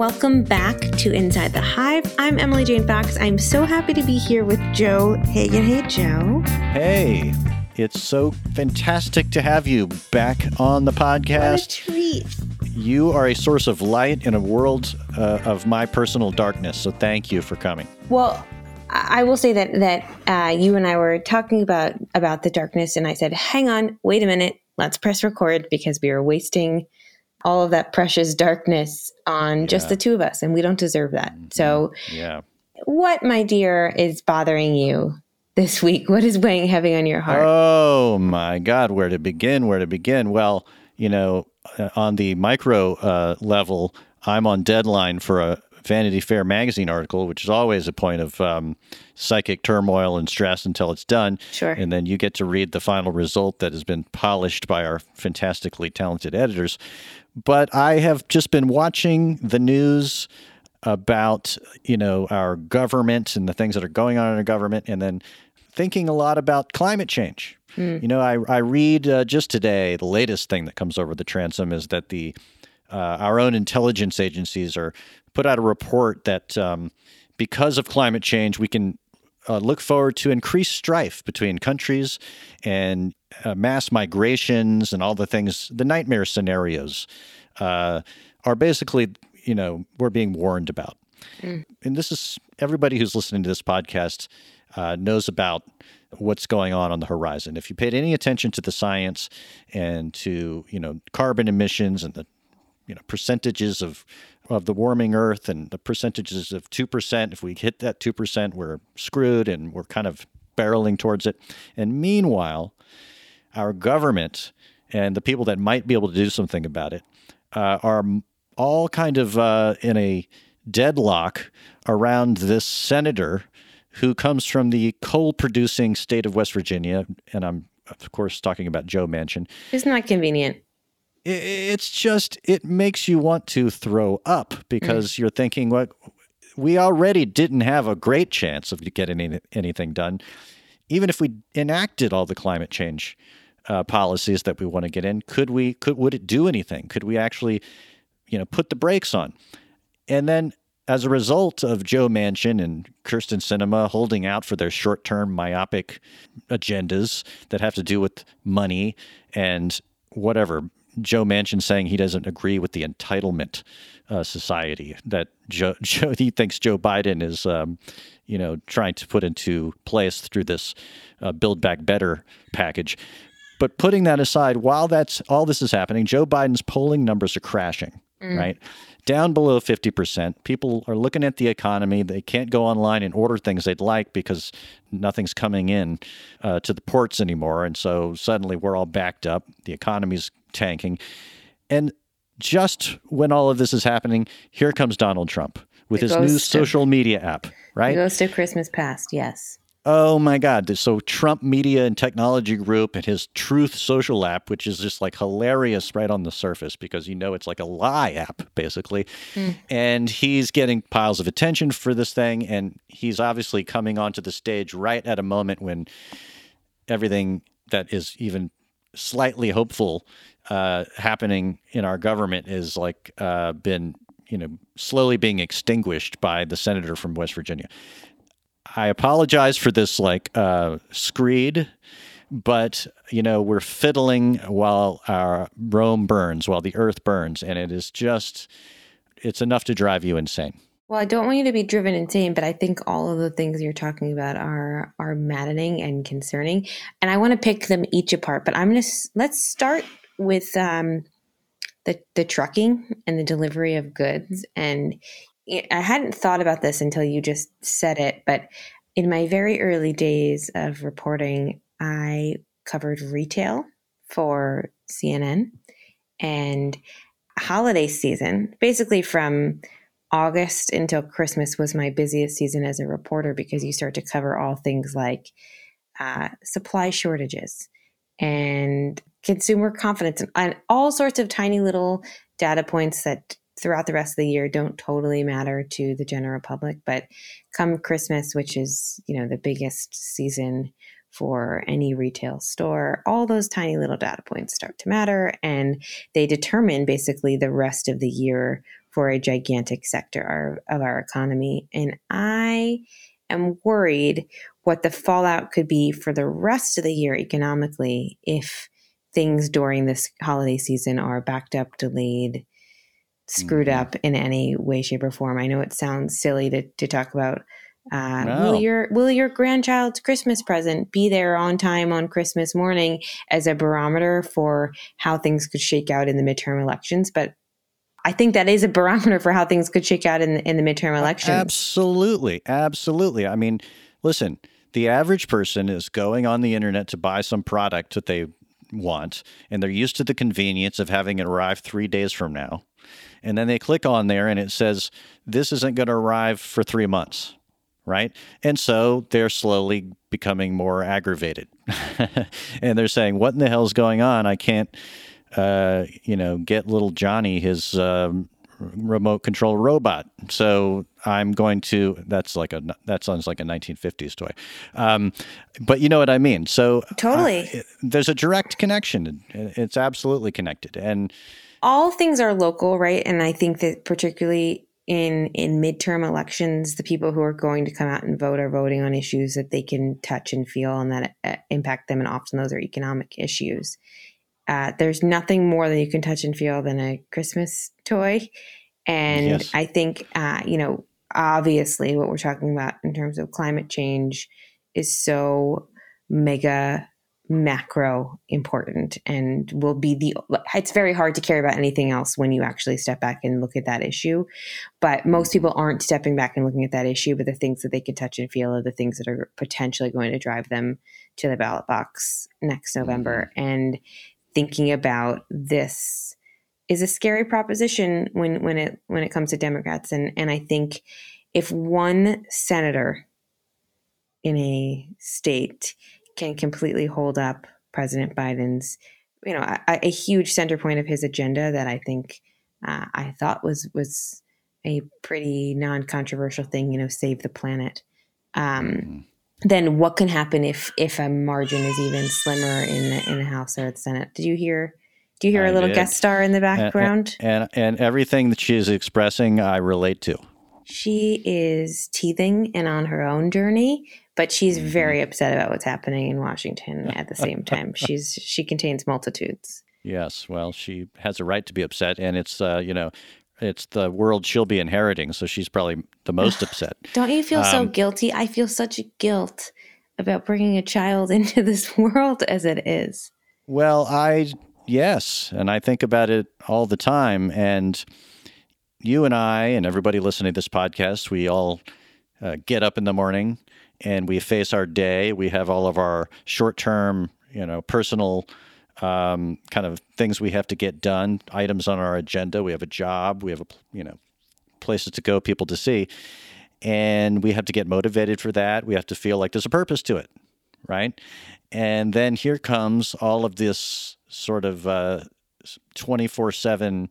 Welcome back to Inside the Hive. I'm Emily Jane Fox. I'm so happy to be here with Joe Hagan. Hey, Joe. Hey, it's so fantastic to have you back on the podcast. What a treat. You are a source of light in a world uh, of my personal darkness. So thank you for coming. Well, I will say that that uh, you and I were talking about about the darkness, and I said, "Hang on, wait a minute, let's press record because we are wasting all of that precious darkness on yeah. just the two of us, and we don't deserve that." Mm-hmm. So, yeah, what, my dear, is bothering you this week? What is weighing heavy on your heart? Oh my God, where to begin? Where to begin? Well, you know, uh, on the micro uh, level, I'm on deadline for a Vanity Fair magazine article, which is always a point of um, psychic turmoil and stress until it's done. Sure. And then you get to read the final result that has been polished by our fantastically talented editors. But I have just been watching the news about, you know, our government and the things that are going on in our government, and then thinking a lot about climate change. Mm. You know, I, I read uh, just today the latest thing that comes over the transom is that the uh, our own intelligence agencies are put out a report that um, because of climate change, we can uh, look forward to increased strife between countries and uh, mass migrations and all the things, the nightmare scenarios uh, are basically, you know, we're being warned about. Mm. And this is everybody who's listening to this podcast uh, knows about what's going on on the horizon. If you paid any attention to the science and to, you know, carbon emissions and the you know percentages of of the warming Earth and the percentages of two percent. If we hit that two percent, we're screwed, and we're kind of barreling towards it. And meanwhile, our government and the people that might be able to do something about it uh, are all kind of uh, in a deadlock around this senator who comes from the coal producing state of West Virginia. And I'm, of course, talking about Joe Manchin. Isn't that convenient? It's just it makes you want to throw up because mm. you're thinking what well, we already didn't have a great chance of getting any, anything done. Even if we enacted all the climate change uh, policies that we want to get in could we could would it do anything? Could we actually you know put the brakes on? And then as a result of Joe Manchin and Kyrsten Sinema holding out for their short-term myopic agendas that have to do with money and whatever Joe Manchin saying he doesn't agree with the entitlement uh, society that Joe, Joe, he thinks Joe Biden is, um, you know, trying to put into place through this uh, Build Back Better package. But putting that aside, while that's all this is happening, Joe Biden's polling numbers are crashing, mm. right? Down below 50%. People are looking at the economy. They can't go online and order things they'd like because nothing's coming in uh, to the ports anymore. And so suddenly we're all backed up. The economy's tanking. And just when all of this is happening, here comes Donald Trump with his new social media app, right? Goes to Christmas past, yes. Oh my God. So, Trump Media and Technology Group and his Truth Social app, which is just like hilarious right on the surface because you know it's like a lie app, basically. Mm. And he's getting piles of attention for this thing. And he's obviously coming onto the stage right at a moment when everything that is even slightly hopeful uh, happening in our government is like uh, been you know slowly being extinguished by the senator from West Virginia. I apologize for this like uh, screed, but you know we're fiddling while our Rome burns, while the earth burns, and it is just it's enough to drive you insane. Well, I don't want you to be driven insane, but I think all of the things you're talking about are are maddening and concerning, and I want to pick them each apart. But I'm gonna let's start with um, the the trucking and the delivery of goods. And I hadn't thought about this until you just said it, but in my very early days of reporting, I covered retail for CNN and holiday season, basically from August until Christmas was my busiest season as a reporter because you start to cover all things like uh, supply shortages and consumer confidence and, and all sorts of tiny little data points that throughout the rest of the year don't totally matter to the general public but come christmas which is you know the biggest season for any retail store all those tiny little data points start to matter and they determine basically the rest of the year for a gigantic sector of our economy. And I am worried what the fallout could be for the rest of the year economically if things during this holiday season are backed up, delayed, screwed mm-hmm. up in any way, shape, or form. I know it sounds silly to, to talk about. Uh, no. Will your will your grandchild's Christmas present be there on time on Christmas morning as a barometer for how things could shake out in the midterm elections? But I think that is a barometer for how things could shake out in the, in the midterm elections. Absolutely, absolutely. I mean, listen, the average person is going on the internet to buy some product that they want, and they're used to the convenience of having it arrive three days from now. And then they click on there and it says, this isn't going to arrive for three months. Right. And so they're slowly becoming more aggravated. and they're saying, what in the hell is going on? I can't, uh, you know, get little Johnny his um, remote control robot. So I'm going to. That's like a that sounds like a 1950s toy, um, but you know what I mean. So totally, uh, there's a direct connection. It's absolutely connected, and all things are local, right? And I think that particularly in in midterm elections, the people who are going to come out and vote are voting on issues that they can touch and feel and that uh, impact them, and often those are economic issues. Uh, there's nothing more than you can touch and feel than a Christmas toy. And yes. I think, uh, you know, obviously what we're talking about in terms of climate change is so mega macro important and will be the it's very hard to care about anything else when you actually step back and look at that issue. But most people aren't stepping back and looking at that issue but the things that they can touch and feel are the things that are potentially going to drive them to the ballot box next november. Mm-hmm. and thinking about this is a scary proposition when when it when it comes to Democrats. And and I think if one senator in a state can completely hold up President Biden's you know a, a huge center point of his agenda that I think uh, I thought was was a pretty non-controversial thing you know save the planet um, mm-hmm. then what can happen if if a margin is even slimmer in the in the House or the Senate did you hear do you hear I a little did. guest star in the background? And, and, and everything that she is expressing, I relate to. She is teething and on her own journey, but she's mm-hmm. very upset about what's happening in Washington at the same time. she's she contains multitudes. Yes, well, she has a right to be upset, and it's uh, you know, it's the world she'll be inheriting, so she's probably the most upset. Don't you feel um, so guilty? I feel such guilt about bringing a child into this world as it is. Well, I Yes. And I think about it all the time. And you and I, and everybody listening to this podcast, we all uh, get up in the morning and we face our day. We have all of our short term, you know, personal um, kind of things we have to get done, items on our agenda. We have a job, we have a, you know, places to go, people to see. And we have to get motivated for that. We have to feel like there's a purpose to it, right? And then here comes all of this sort of uh, 24 7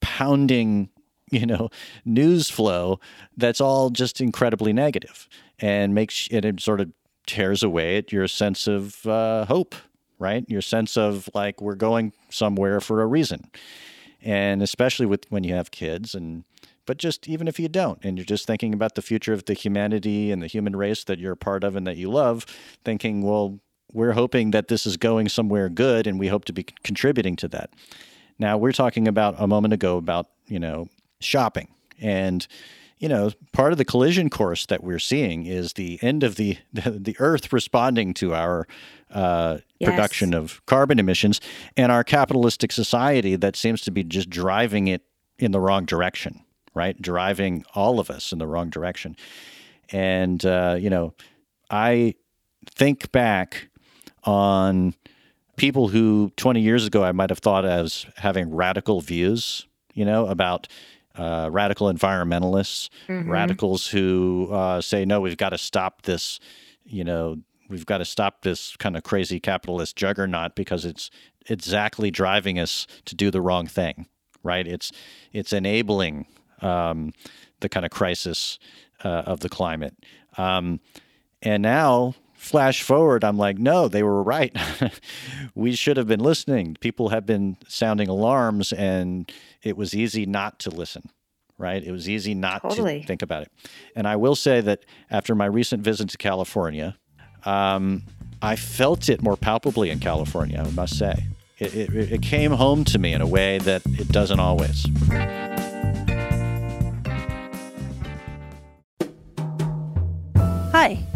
pounding you know news flow that's all just incredibly negative and makes it, sort of tears away at your sense of uh, hope right your sense of like we're going somewhere for a reason and especially with when you have kids and but just even if you don't and you're just thinking about the future of the humanity and the human race that you're a part of and that you love thinking well we're hoping that this is going somewhere good and we hope to be contributing to that. Now, we're talking about a moment ago about, you know, shopping. And, you know, part of the collision course that we're seeing is the end of the the Earth responding to our uh, yes. production of carbon emissions and our capitalistic society that seems to be just driving it in the wrong direction, right? Driving all of us in the wrong direction. And, uh, you know, I think back on people who 20 years ago I might have thought as having radical views, you know, about uh, radical environmentalists, mm-hmm. radicals who uh, say, no, we've got to stop this, you know, we've got to stop this kind of crazy capitalist juggernaut because it's exactly driving us to do the wrong thing, right? It's it's enabling um, the kind of crisis uh, of the climate. Um, and now flash forward, I'm like, no, they were right. we should have been listening. People have been sounding alarms, and it was easy not to listen, right? It was easy not totally. to think about it. And I will say that after my recent visit to California, um, I felt it more palpably in California, I must say. It, it, it came home to me in a way that it doesn't always.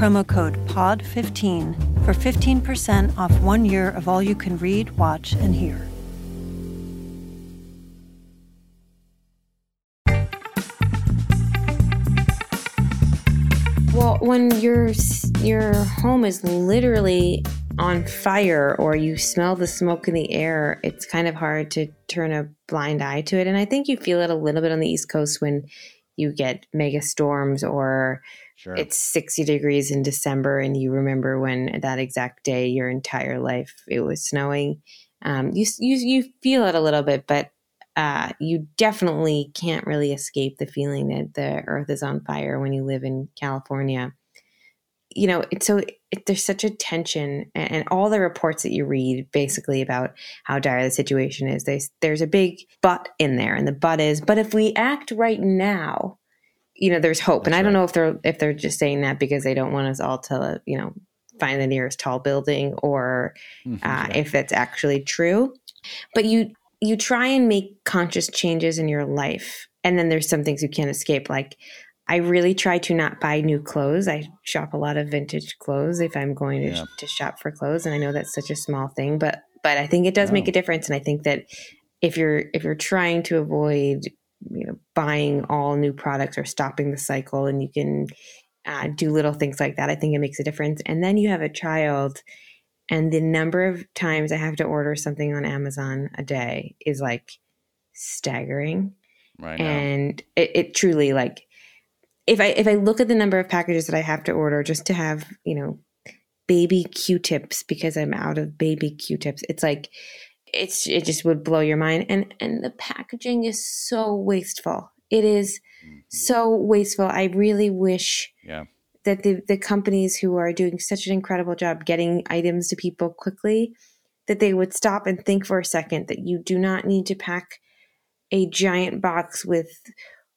promo code POD15 for 15% off one year of all you can read, watch, and hear. Well, when your your home is literally on fire or you smell the smoke in the air, it's kind of hard to turn a blind eye to it. And I think you feel it a little bit on the East Coast when you get mega storms or sure. it's 60 degrees in December and you remember when that exact day your entire life it was snowing. Um, you, you, you feel it a little bit, but uh, you definitely can't really escape the feeling that the earth is on fire when you live in California you know, it's so it, there's such a tension, and, and, all the reports that you read basically about how dire the situation is. There's there's a big but in there, and the but is, but if we act right now, you know, there's hope. That's and I don't know if they're if they're just saying that because they don't want us all to, you know, find the nearest tall building, or mm-hmm, uh, yeah. if that's actually true. But you you try and make conscious changes in your life, and then there's some things you can't escape, like I really try to not buy new clothes. I shop a lot of vintage clothes if I'm going to, yeah. to shop for clothes, and I know that's such a small thing, but but I think it does make a difference. And I think that if you're if you're trying to avoid you know buying all new products or stopping the cycle, and you can uh, do little things like that, I think it makes a difference. And then you have a child, and the number of times I have to order something on Amazon a day is like staggering. Right. And it, it truly like if I if I look at the number of packages that I have to order just to have, you know, baby Q-tips because I'm out of baby Q-tips, it's like it's it just would blow your mind and and the packaging is so wasteful. It is mm-hmm. so wasteful. I really wish yeah. that the the companies who are doing such an incredible job getting items to people quickly that they would stop and think for a second that you do not need to pack a giant box with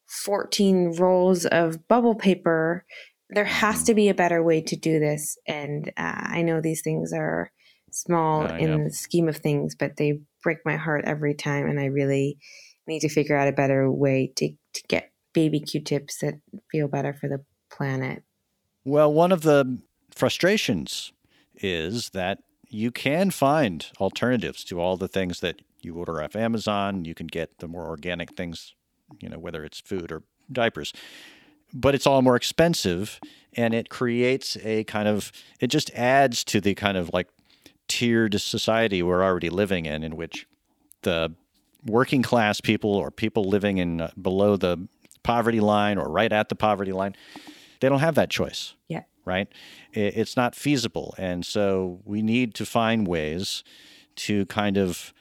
14 rolls of bubble paper. There has mm-hmm. to be a better way to do this. And uh, I know these things are small uh, in yeah. the scheme of things, but they break my heart every time. And I really need to figure out a better way to, to get baby Q tips that feel better for the planet. Well, one of the frustrations is that you can find alternatives to all the things that you order off Amazon. You can get the more organic things you know, whether it's food or diapers. But it's all more expensive and it creates a kind of, it just adds to the kind of like tiered society we're already living in, in which the working class people or people living in uh, below the poverty line or right at the poverty line, they don't have that choice. Yeah. Right? It's not feasible. And so we need to find ways to kind of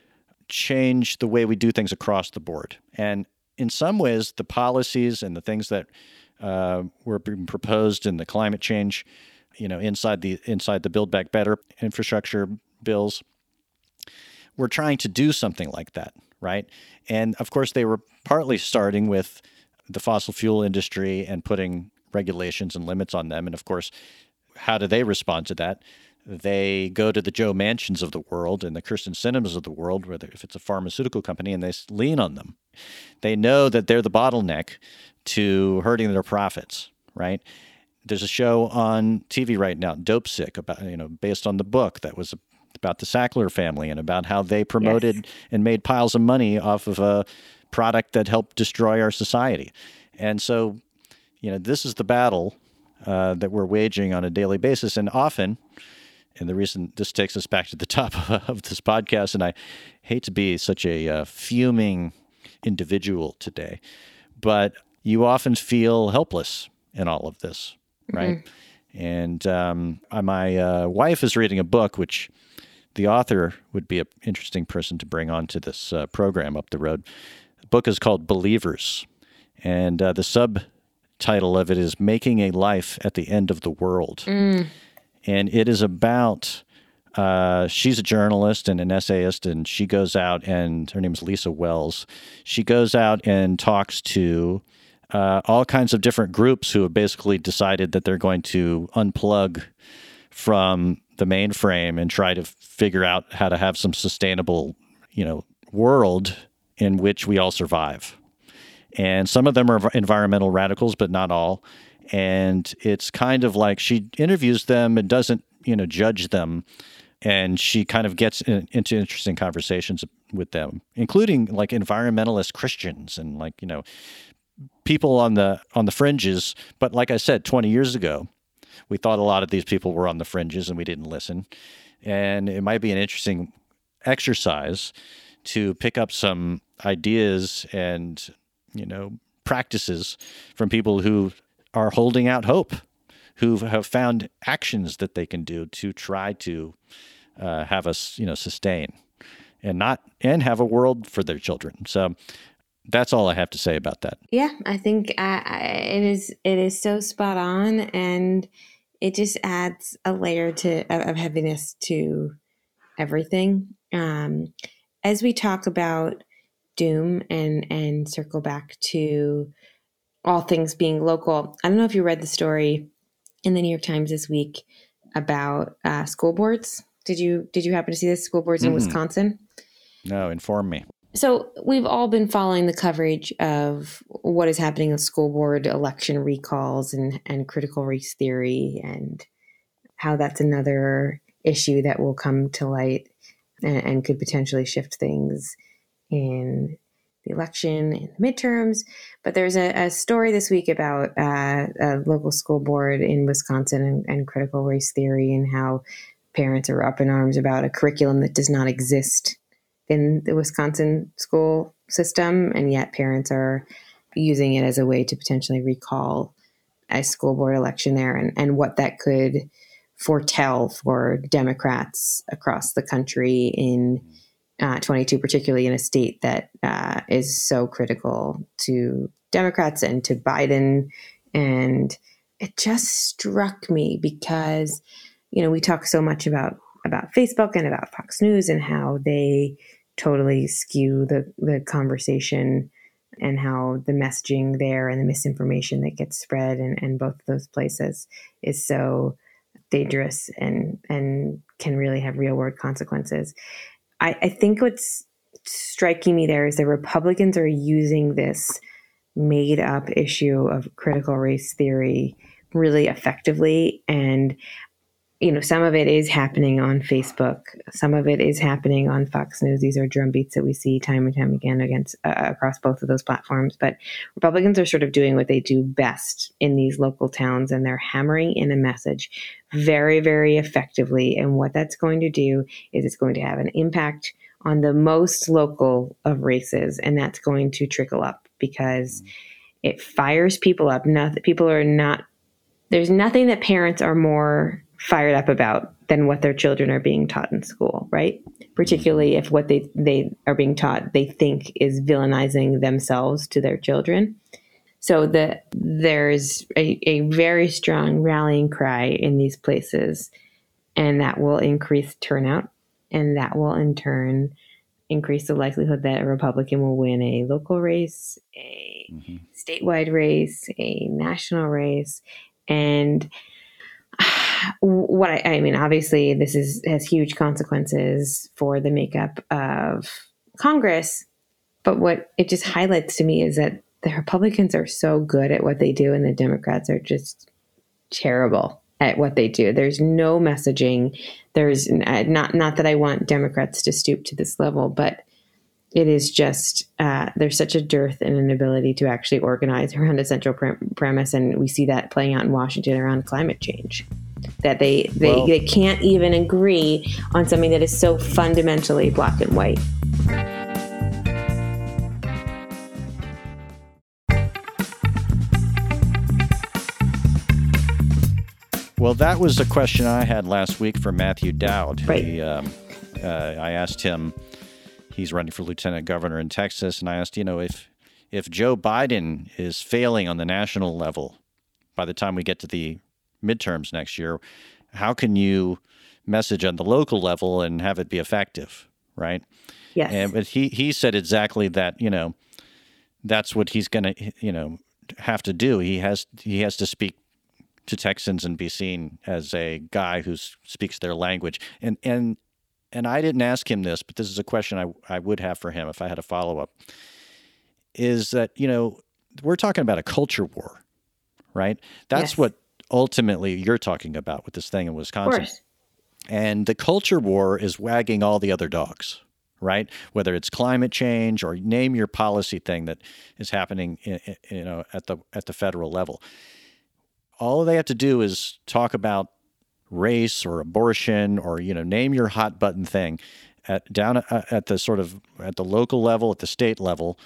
change the way we do things across the board. And in some ways, the policies and the things that uh, were being proposed in the climate change, you know, inside the inside the Build Back Better infrastructure bills, were trying to do something like that, right? And of course, they were partly starting with the fossil fuel industry and putting regulations and limits on them. And of course, how do they respond to that? they go to the Joe Manchins of the world and the Kyrsten Sinemas of the world, whether if it's a pharmaceutical company, and they lean on them. They know that they're the bottleneck to hurting their profits, right? There's a show on TV right now, Dopesick, about you know, based on the book that was about the Sackler family and about how they promoted yes. and made piles of money off of a product that helped destroy our society. And so, you know, this is the battle uh, that we're waging on a daily basis, and often And the reason this takes us back to the top of this podcast, and I hate to be such a uh, fuming individual today, but you often feel helpless in all of this, right? Mm-hmm. And um, my uh, wife is reading a book, which the author would be an interesting person to bring onto this uh, program up the road. The book is called Believers, and uh, the subtitle of it is Making a Life at the End of the World. Mm. And it is about uh, she's a journalist and an essayist, and she goes out and her name is Lisa Wells. She goes out and talks to uh, all kinds of different groups who have basically decided that they're going to unplug from the mainframe and try to figure out how to have some sustainable, you know, world in which we all survive. And some of them are environmental radicals, but not all. And it's kind of like she interviews them and doesn't, you know, judge them and she kind of gets in, into interesting conversations with them, including like environmentalist Christians and like you know people on the on the fringes. But like I said, twenty years ago, we thought a lot of these people were on the fringes and we didn't listen. And it might be an interesting exercise to pick up some ideas and you know practices from people who are holding out hope who have found actions that they can do to try to uh, have us, you know, sustain and not and have a world for their children. So that's all I have to say about that. Yeah, I think I, I, it is it is so spot on, and it just adds a layer to of heaviness to everything. Um, as we talk about doom and and circle back to all things being local, I don't know if you read the story in the New York Times this week about uh, school boards did you did you happen to see this school boards in. Wisconsin? No, inform me. So we've all been following the coverage of what is happening with school board election recalls and and critical race theory and how that's another issue that will come to light and, and could potentially shift things in the election in the midterms. But there's a, a story this week about uh, a local school board in Wisconsin and, and, critical race theory and how parents are up in arms about a curriculum that does not exist in the Wisconsin school system, and yet parents are using it as a way to potentially recall a school board election there and, and what that could foretell for Democrats across the country in uh, 22, particularly in a state that uh, is so critical to Democrats and to Biden. And it just struck me because you know, we talk so much about about Facebook and about Fox News and how they totally skew the the conversation and how the messaging there and the misinformation that gets spread in, in both of those places is so dangerous and and can really have real world consequences. I, I think what's striking me there is the Republicans are using this made up issue of critical race theory really effectively. And you know, some of it is happening on Facebook. Some of it is happening on Fox News. These are drumbeats that we see time and time again against uh, across both of those platforms. But Republicans are sort of doing what they do best in these local towns, and they're hammering in a message very, very effectively. And what that's going to do is it's going to have an impact on the most local of races, and that's going to trickle up because it fires people up. Not people are not. There's nothing that parents are more fired up about than what their children are being taught in school, right? Particularly if what they, they are being taught they think is villainizing themselves to their children. So the, there's a, a very strong rallying cry in these places, and that will increase turnout, and that will in turn increase the likelihood that a Republican will win a local race, a mm-hmm. statewide race, a national race, and what I, I, mean, obviously, this is has huge consequences for the makeup of Congress. But what it just highlights to me is that the Republicans are so good at what they do, and the Democrats are just terrible at what they do. There's no messaging. There's uh, not not that I want Democrats to stoop to this level, but it is just uh, there's such a dearth and an ability to actually organize around a central pre- premise, and we see that playing out in Washington around climate change. that they they, Well- they can't even agree on something that is so fundamentally black and white. Well, that was the question I had last week for Matthew Dowd. Right. He, um, uh, I asked him. He's running for lieutenant governor in Texas, and I asked, you know, if if Joe Biden is failing on the national level by the time we get to the midterms next year, how can you message on the local level and have it be effective, right? Yes. And but he he said exactly that. You know, that's what he's going to you know have to do. He has he has to speak to Texans and be seen as a guy who speaks their language. And and and I didn't ask him this, but this is a question I I would have for him if I had a follow up. Is that you know we're talking about a culture war, right? That's Yes. what ultimately you're talking about with this thing in Wisconsin. And the culture war is wagging all the other dogs, right? Whether it's climate change or name your policy thing that is happening, you know, at the at the federal level. All they have to do is talk about race or abortion or you know name your hot button thing at down at, at the sort of at the local level at the state level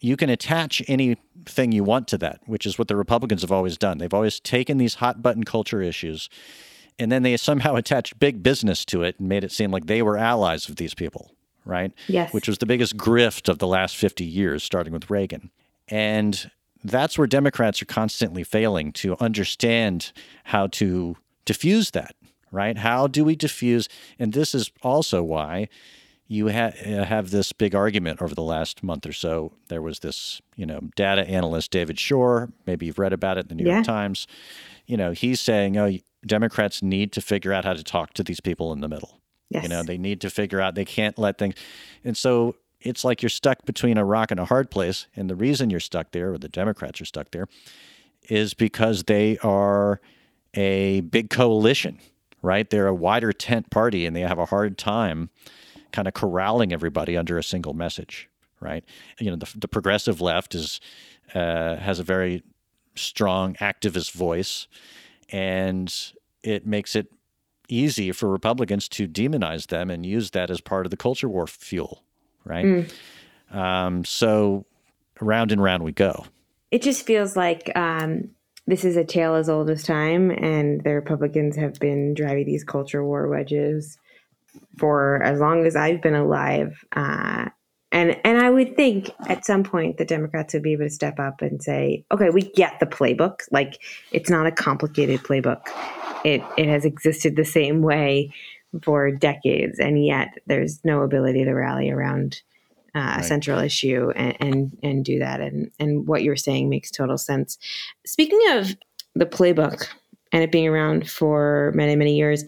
you can attach anything you want to that which is what the republicans have always done they've always taken these hot button culture issues and then they somehow attached big business to it and made it seem like they were allies of these people, right? Yes. Which was the biggest grift of the last 50 years, starting with Reagan. And that's where Democrats are constantly failing to understand how to diffuse that, right? How do we diffuse? And this is also why you ha- uh, have this big argument over the last month or so. There was this, you know, data analyst David Shor. Maybe you've read about it in the New Yeah. York Times. You know, he's saying, "Oh, Democrats need to figure out how to talk to these people in the middle. Yes. You know, they need to figure out they can't let things." And so it's like you're stuck between a rock and a hard place. And the reason you're stuck there, or the Democrats are stuck there, is because they are a big coalition, right? They're a wider tent party, and they have a hard time kind of corralling everybody under a single message, right? You know, the, the progressive left is uh, has a very strong activist voice, and it makes it easy for Republicans to demonize them and use that as part of the culture war fuel, right? Um, so round and round we go. it just feels like um, this is a tale as old as time, and the Republicans have been driving these culture war wedges for as long as I've been alive. Uh, and and I would think at some point the Democrats would be able to step up and say, "Okay, we get the playbook. Like it's not a complicated playbook. It it has existed the same way for decades, and yet there's no ability to rally around." Uh, a Right. central issue and, and and do that and and what you're saying makes total sense speaking of the playbook and it being around for many many years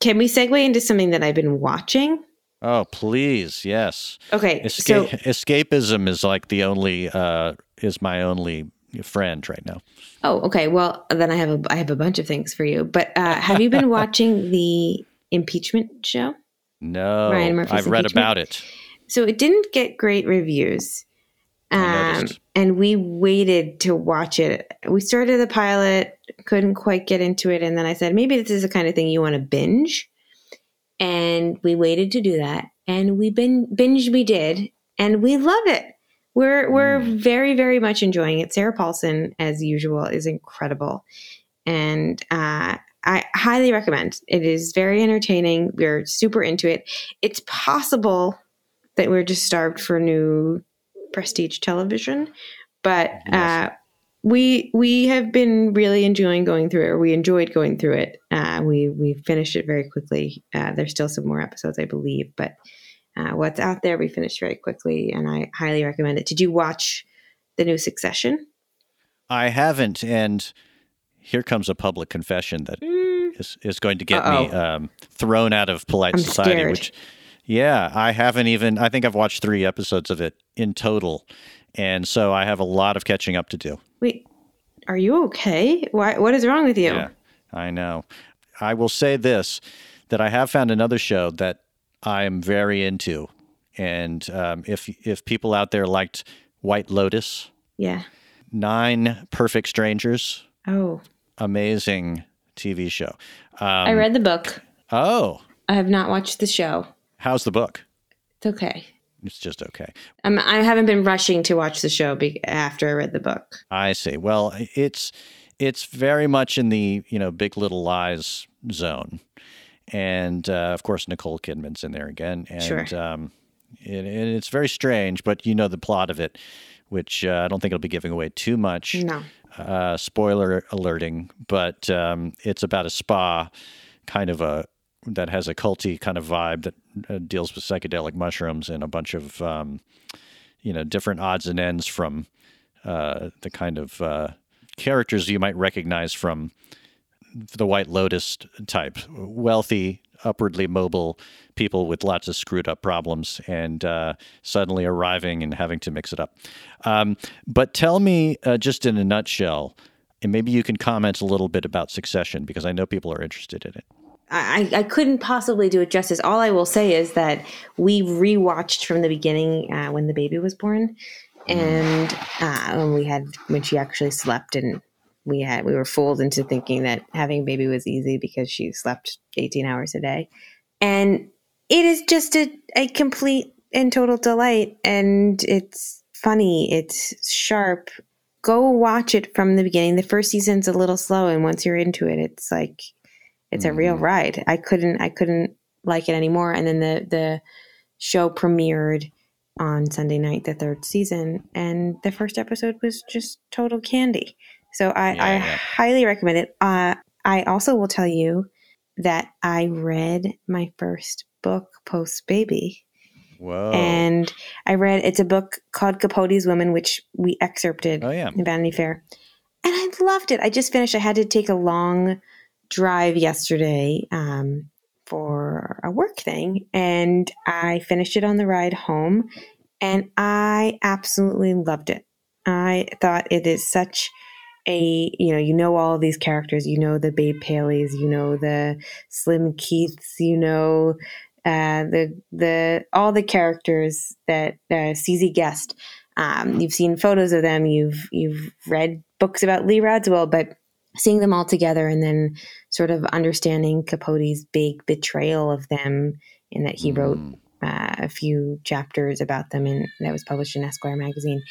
can we segue into something that i've been watching Oh, please, yes. okay Esca- so escapism is like the only uh, is my only friend right now. oh okay well then i have a i have a bunch of things for you but uh, have you been watching the impeachment show No, Ryan Murphy's I've read impeachment? about it. So it didn't get great reviews um, and we waited to watch it we started the pilot couldn't quite get into it and then i said maybe this is the kind of thing you want to binge and we waited to do that and we bin- binge we did and we love it we're we're Mm. very very much enjoying it sarah paulson as usual is incredible and uh I highly recommend. It is very entertaining. We're super into it. It's possible that we're just starved for new prestige television, but uh, we we have been really enjoying going through it. Or we enjoyed going through it. Uh, we we finished it very quickly. Uh, there's still some more episodes, I believe, but uh, what's out there we finished very quickly, and I highly recommend it. Did you watch the new Succession? I haven't, and here comes a public confession that Mm, is, is going to get me Uh-oh. um, thrown out of polite I'm society. scared. Which, yeah, I haven't even. I think I've watched three episodes of it in total, and so I have a lot of catching up to do. wait, are you okay? Why? What is wrong with you? Yeah, I know. I will say this: that I have found another show that I am very into, and um, if if people out there liked White Lotus, Yeah. Nine Perfect Strangers, Oh, amazing TV show. Um, I read the book. Oh, I have not watched the show. How's the book? It's okay. It's just okay. I'm, I haven't been rushing to watch the show be, after I read the book. I see. Well, it's it's very much in the you know Big Little Lies zone, and uh, of course Nicole Kidman's in there again, and Sure. um, it, and it's very strange, but you know the plot of it, which uh, I don't think it'll be giving away too much. No. Uh, spoiler alerting, but um, it's about a spa, kind of a that has a culty kind of vibe that uh, deals with psychedelic mushrooms and a bunch of um, you know different odds and ends from uh, the kind of uh, characters you might recognize from the White Lotus type, wealthy, upwardly mobile people with lots of screwed up problems, and uh, suddenly arriving and having to mix it up. Um, but tell me, uh, just in a nutshell, and maybe you can comment a little bit about Succession because I know people are interested in it. I, I couldn't possibly do it justice. All I will say is that we rewatched from the beginning uh, when the baby was born, and uh, when we had when she actually slept, and we had we were fooled into thinking that having a baby was easy because she slept eighteen hours a day, and it is just a, a complete and total delight, and it's funny, it's sharp. Go watch it from the beginning. The first season's a little slow, and once you're into it, it's like it's a real ride. I couldn't I couldn't like it anymore. And then the the show premiered on Sunday night, the third season, and the first episode was just total candy. So I, Yeah, I yeah. highly recommend it. Uh, I also will tell you that I read my first book post baby. Whoa! And I read it's a book called Capote's Women, which we excerpted oh yeah, in Vanity Fair. And I loved it. I just finished. I had to take a long drive yesterday um, for a work thing, and I finished it on the ride home, and I absolutely loved it. I thought it is such a you know you know all these characters. You know the Babe Paleys. You know the Slim Keiths. You know uh, the the all the characters that uh, CZ Guest. Um, you've seen photos of them. You've you've read books about Lee Radziwill, but seeing them all together and then sort of understanding Capote's big betrayal of them, in that he wrote Mm. uh, a few chapters about them, and that was published in Esquire magazine.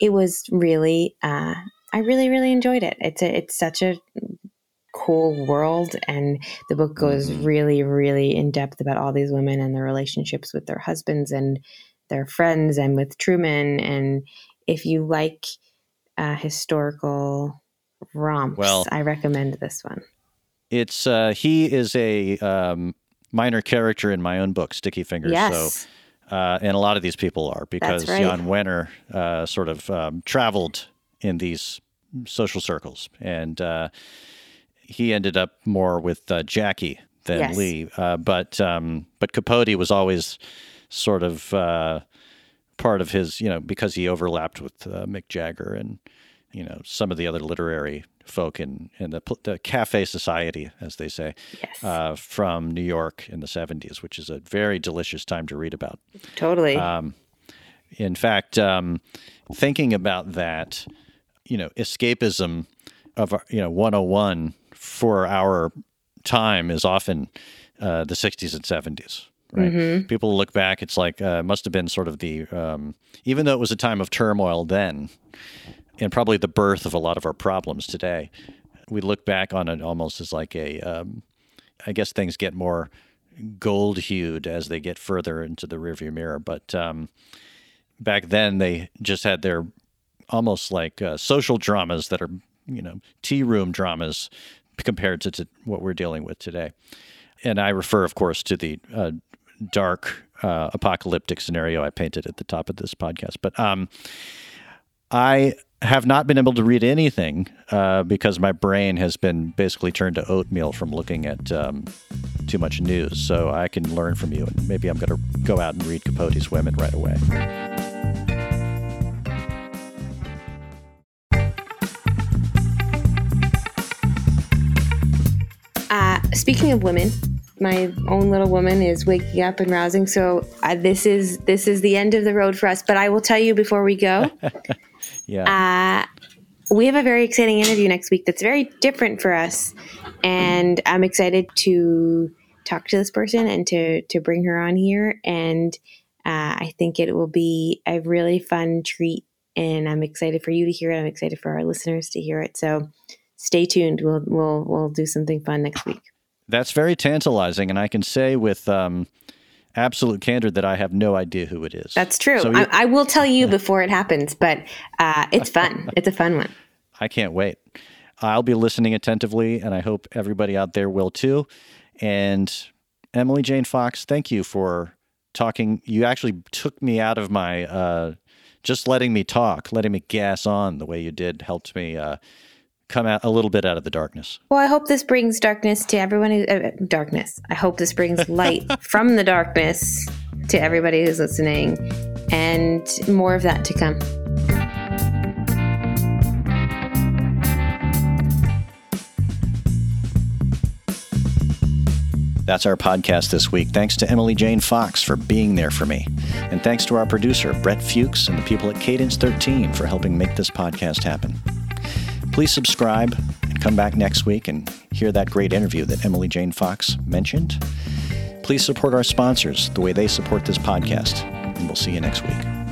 It was really, uh, I really, really enjoyed it. It's a, it's such a cool world, and the book goes Mhm. really, really in depth about all these women and their relationships with their husbands and their friends, and with Truman. And if you like uh, historical romps, Well- I recommend this one. It's uh, he is a um, minor character in my own book, Sticky Fingers. Yes. So, uh, and a lot of these people are because right. Jan Wenner uh, sort of um, traveled in these social circles, and uh, he ended up more with uh, Jackie than Yes. Lee. Uh, but um, but Capote was always sort of uh, part of his, you know, because he overlapped with uh, Mick Jagger and you know some of the other literary folk in in the the cafe society, as they say, yes. uh, from New York in the '70s, which is a very delicious time to read about. totally. Um, in fact, um, thinking about that, you know, escapism of our- you know 101 for our time is often uh, the 60s and 70s. Right. People look back; it's like uh, must have been sort of the um, even though it was a time of turmoil then, and probably the birth of a lot of our problems today. We look back on it almost as like a, um, I guess things get more gold hued as they get further into the rearview mirror. But um, back then, they just had their almost like uh, social dramas that are, you know, tea room dramas compared to, to what we're dealing with today. And I refer, of course, to the uh, dark uh, apocalyptic scenario I painted at the top of this podcast. But um, I have not been able to read anything uh, because my brain has been basically turned to oatmeal from looking at um, too much news. So I can learn from you, and maybe I'm going to go out and read Capote's Women right away. Uh, speaking of women, my own little woman is waking up and rousing. So uh, this is this is the end of the road for us. But I will tell you before we go, Yeah. uh, we have a very exciting interview next week that's very different for us. And I'm excited to talk to this person and to, to bring her on here. And uh, I think it will be a really fun treat. And I'm excited for you to hear it. I'm excited for our listeners to hear it. So stay tuned. We'll, we'll, we'll do something fun next week. That's very tantalizing. And I can say with, um, absolute candor that I have no idea who it is. That's true. So I, I, will tell you before it happens, but uh, it's fun. it's a fun one. I can't wait. I'll be listening attentively, and I hope everybody out there will too. And Emily Jane Fox, thank you for talking. You actually took me out of my uh, just letting me talk, letting me gas on the way you did helped me uh, come out a little bit out of the darkness. Well, I hope this brings darkness to everyone who uh, darkness. I hope this brings light from the darkness to everybody who's listening and more of that to come. That's our podcast this week. Thanks to Emily Jane Fox for being there for me. And thanks to our producer, Brett Fuchs, and the people at Cadence 13 for helping make this podcast happen. Please subscribe and come back next week and hear that great interview that Emily Jane Fox mentioned. Please support our sponsors the way they support this podcast, and we'll see you next week.